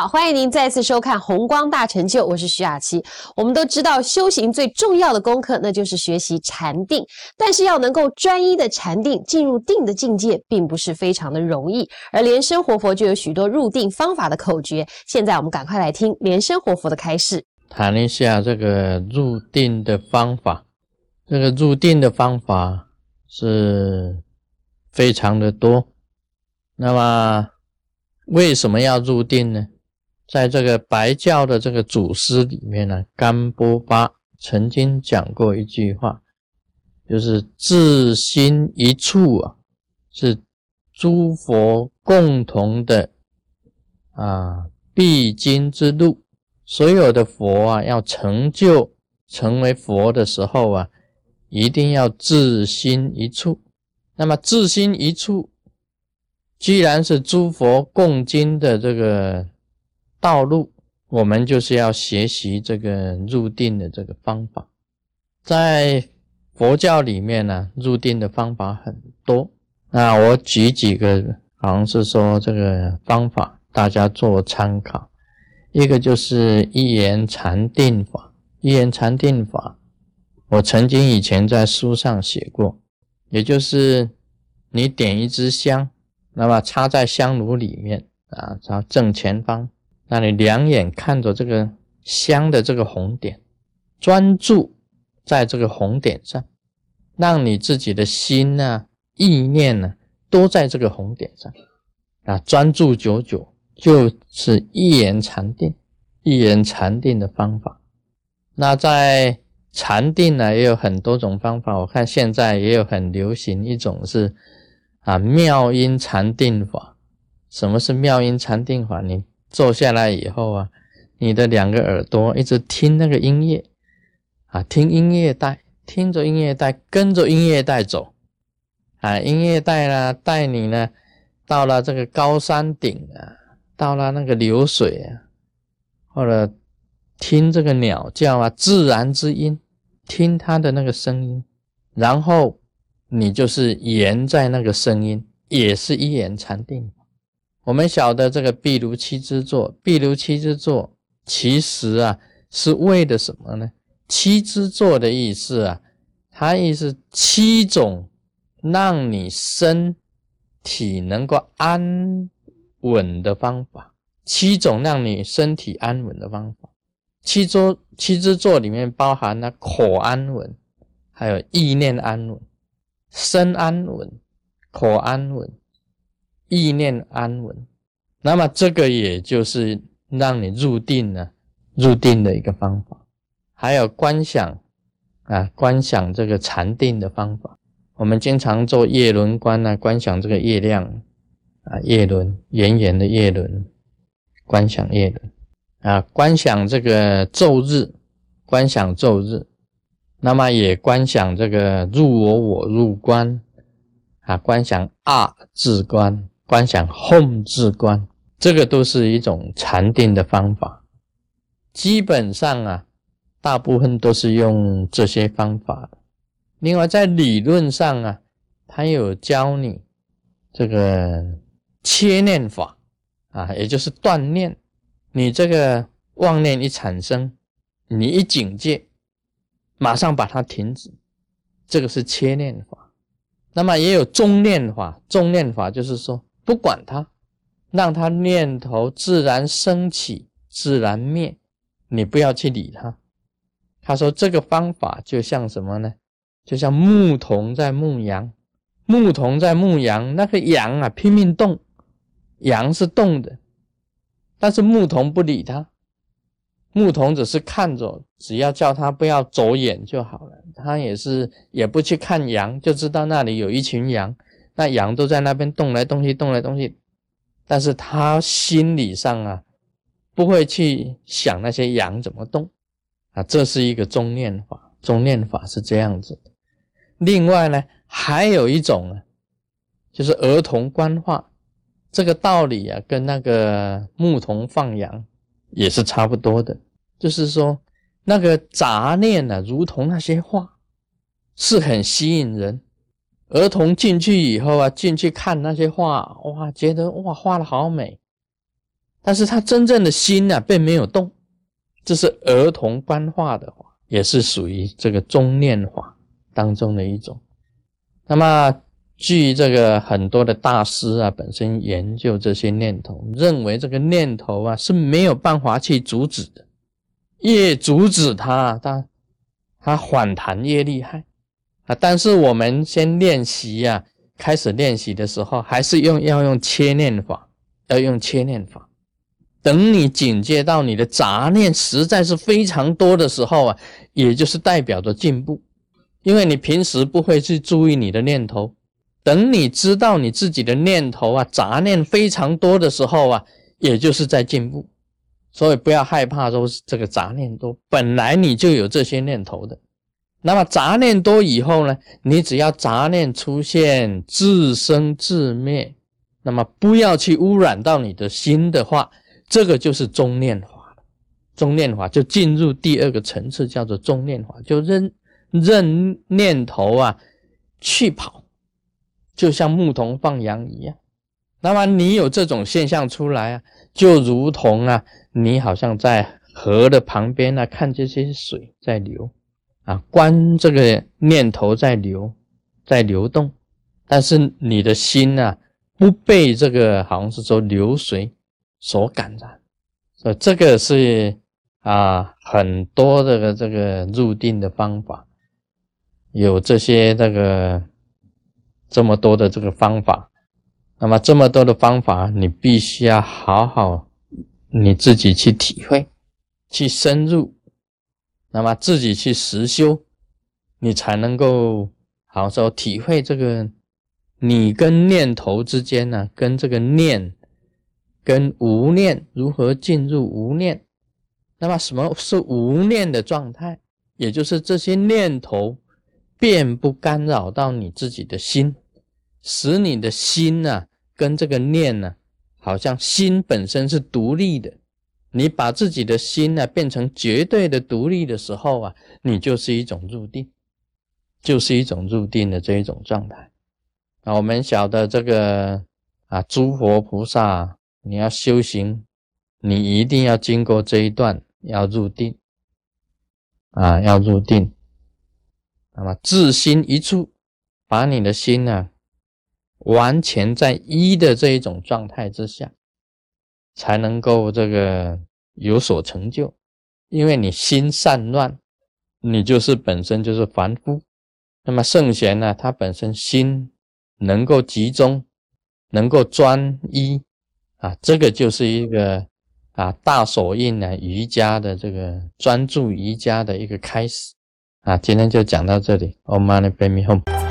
好，欢迎您再次收看《红光大成就》，我是徐雅琪。我们都知道，修行最重要的功课，那就是学习禅定。但是要能够专一的禅定，进入定的境界，并不是非常的容易。而莲生活佛就有许多入定方法的口诀。现在我们赶快来听莲生活佛的开示，谈一下这个入定的方法。这个入定的方法是非常的多。那么。为什么要入定呢？在这个白教的这个祖师里面呢，甘波巴曾经讲过一句话，就是自心一处啊，是诸佛共同的啊必经之路。所有的佛啊，要成就成为佛的时候啊，一定要自心一处。那么自心一处。既然是诸佛共经的这个道路，我们就是要学习这个入定的这个方法。在佛教里面呢，入定的方法很多。那我举几个，好像是说这个方法，大家做参考。一个就是一言禅定法，一言禅定法，我曾经以前在书上写过，也就是你点一支香。那么插在香炉里面啊，朝正前方，那你两眼看着这个香的这个红点，专注在这个红点上，让你自己的心呢、意念呢，都在这个红点上啊，专注久久，就是一言禅定，一言禅定的方法。那在禅定呢，也有很多种方法，我看现在也有很流行一种是。啊，妙音禅定法，什么是妙音禅定法？你坐下来以后啊，你的两个耳朵一直听那个音乐，啊，听音乐带，听着音乐带，跟着音乐带走，啊，音乐带呢带你呢到了这个高山顶啊，到了那个流水啊，或者听这个鸟叫啊，自然之音，听它的那个声音，然后。你就是言在那个声音，也是一言禅定。我们晓得这个壁炉七之座，壁炉七之座，其实啊是为的什么呢？七之座的意思啊，它意思七种让你身体能够安稳的方法，七种让你身体安稳的方法。七桌七之座里面包含了口安稳，还有意念安稳。身安稳，口安稳，意念安稳，那么这个也就是让你入定呢，入定的一个方法。还有观想啊，观想这个禅定的方法。我们经常做叶轮观呢，观想这个叶亮啊，叶轮圆圆的叶轮，观想叶轮啊，观想这个昼日，观想昼日。那么也观想这个入我我入观啊，观想二自观，观想后自观，这个都是一种禅定的方法。基本上啊，大部分都是用这些方法。另外在理论上啊，他有教你这个切念法啊，也就是断念。你这个妄念一产生，你一警戒。马上把它停止，这个是切念法。那么也有中念法，中念法就是说不管它，让它念头自然升起，自然灭，你不要去理它。他说这个方法就像什么呢？就像牧童在牧羊，牧童在牧羊，那个羊啊拼命动，羊是动的，但是牧童不理它。牧童只是看着，只要叫他不要走远就好了。他也是也不去看羊，就知道那里有一群羊，那羊都在那边动来动去，动来动去。但是他心理上啊，不会去想那些羊怎么动啊。这是一个中念法，中念法是这样子。另外呢，还有一种呢，就是儿童观画，这个道理啊，跟那个牧童放羊。也是差不多的，就是说那个杂念呢，如同那些画，是很吸引人。儿童进去以后啊，进去看那些画，哇，觉得哇，画的好美。但是他真正的心呢，并没有动。这是儿童观画的话，也是属于这个中念法当中的一种。那么，据这个很多的大师啊，本身研究这些念头，认为这个念头啊是没有办法去阻止的，越阻止它，它它反弹越厉害啊。但是我们先练习呀，开始练习的时候，还是用要用切念法，要用切念法。等你警戒到你的杂念实在是非常多的时候啊，也就是代表着进步，因为你平时不会去注意你的念头。等你知道你自己的念头啊，杂念非常多的时候啊，也就是在进步。所以不要害怕说这个杂念多，本来你就有这些念头的。那么杂念多以后呢，你只要杂念出现自生自灭，那么不要去污染到你的心的话。这个就是中念法中念法就进入第二个层次，叫做中念法，就任任念头啊去跑，就像牧童放羊一样。那么你有这种现象出来啊，就如同啊，你好像在河的旁边啊，看这些水在流啊，观这个念头在流，在流动，但是你的心呢，不被这个好像是说流水。所感染，所以这个是啊，很多的这个入定的方法，有这些这个这么多的这个方法，那么这么多的方法，你必须要好好你自己去体会，去深入，那么自己去实修，你才能够好说体会这个你跟念头之间呢，跟这个念。跟无念如何进入无念？那么什么是无念的状态？也就是这些念头便不干扰到你自己的心，使你的心呢跟这个念呢，好像心本身是独立的。你把自己的心呢变成绝对的独立的时候啊，你就是一种入定，就是一种入定的这一种状态。那我们晓得这个啊，诸佛菩萨。你要修行，你一定要经过这一段，要入定啊，要入定。那么自心一处，把你的心呢，完全在一的这一种状态之下，才能够这个有所成就。因为你心散乱，你就是本身就是凡夫。那么圣贤呢，他本身心能够集中，能够专一。啊，这个就是一个啊大手印呢，瑜伽的这个专注瑜伽的一个开始啊。今天就讲到这里，Om Mani Padme Hum。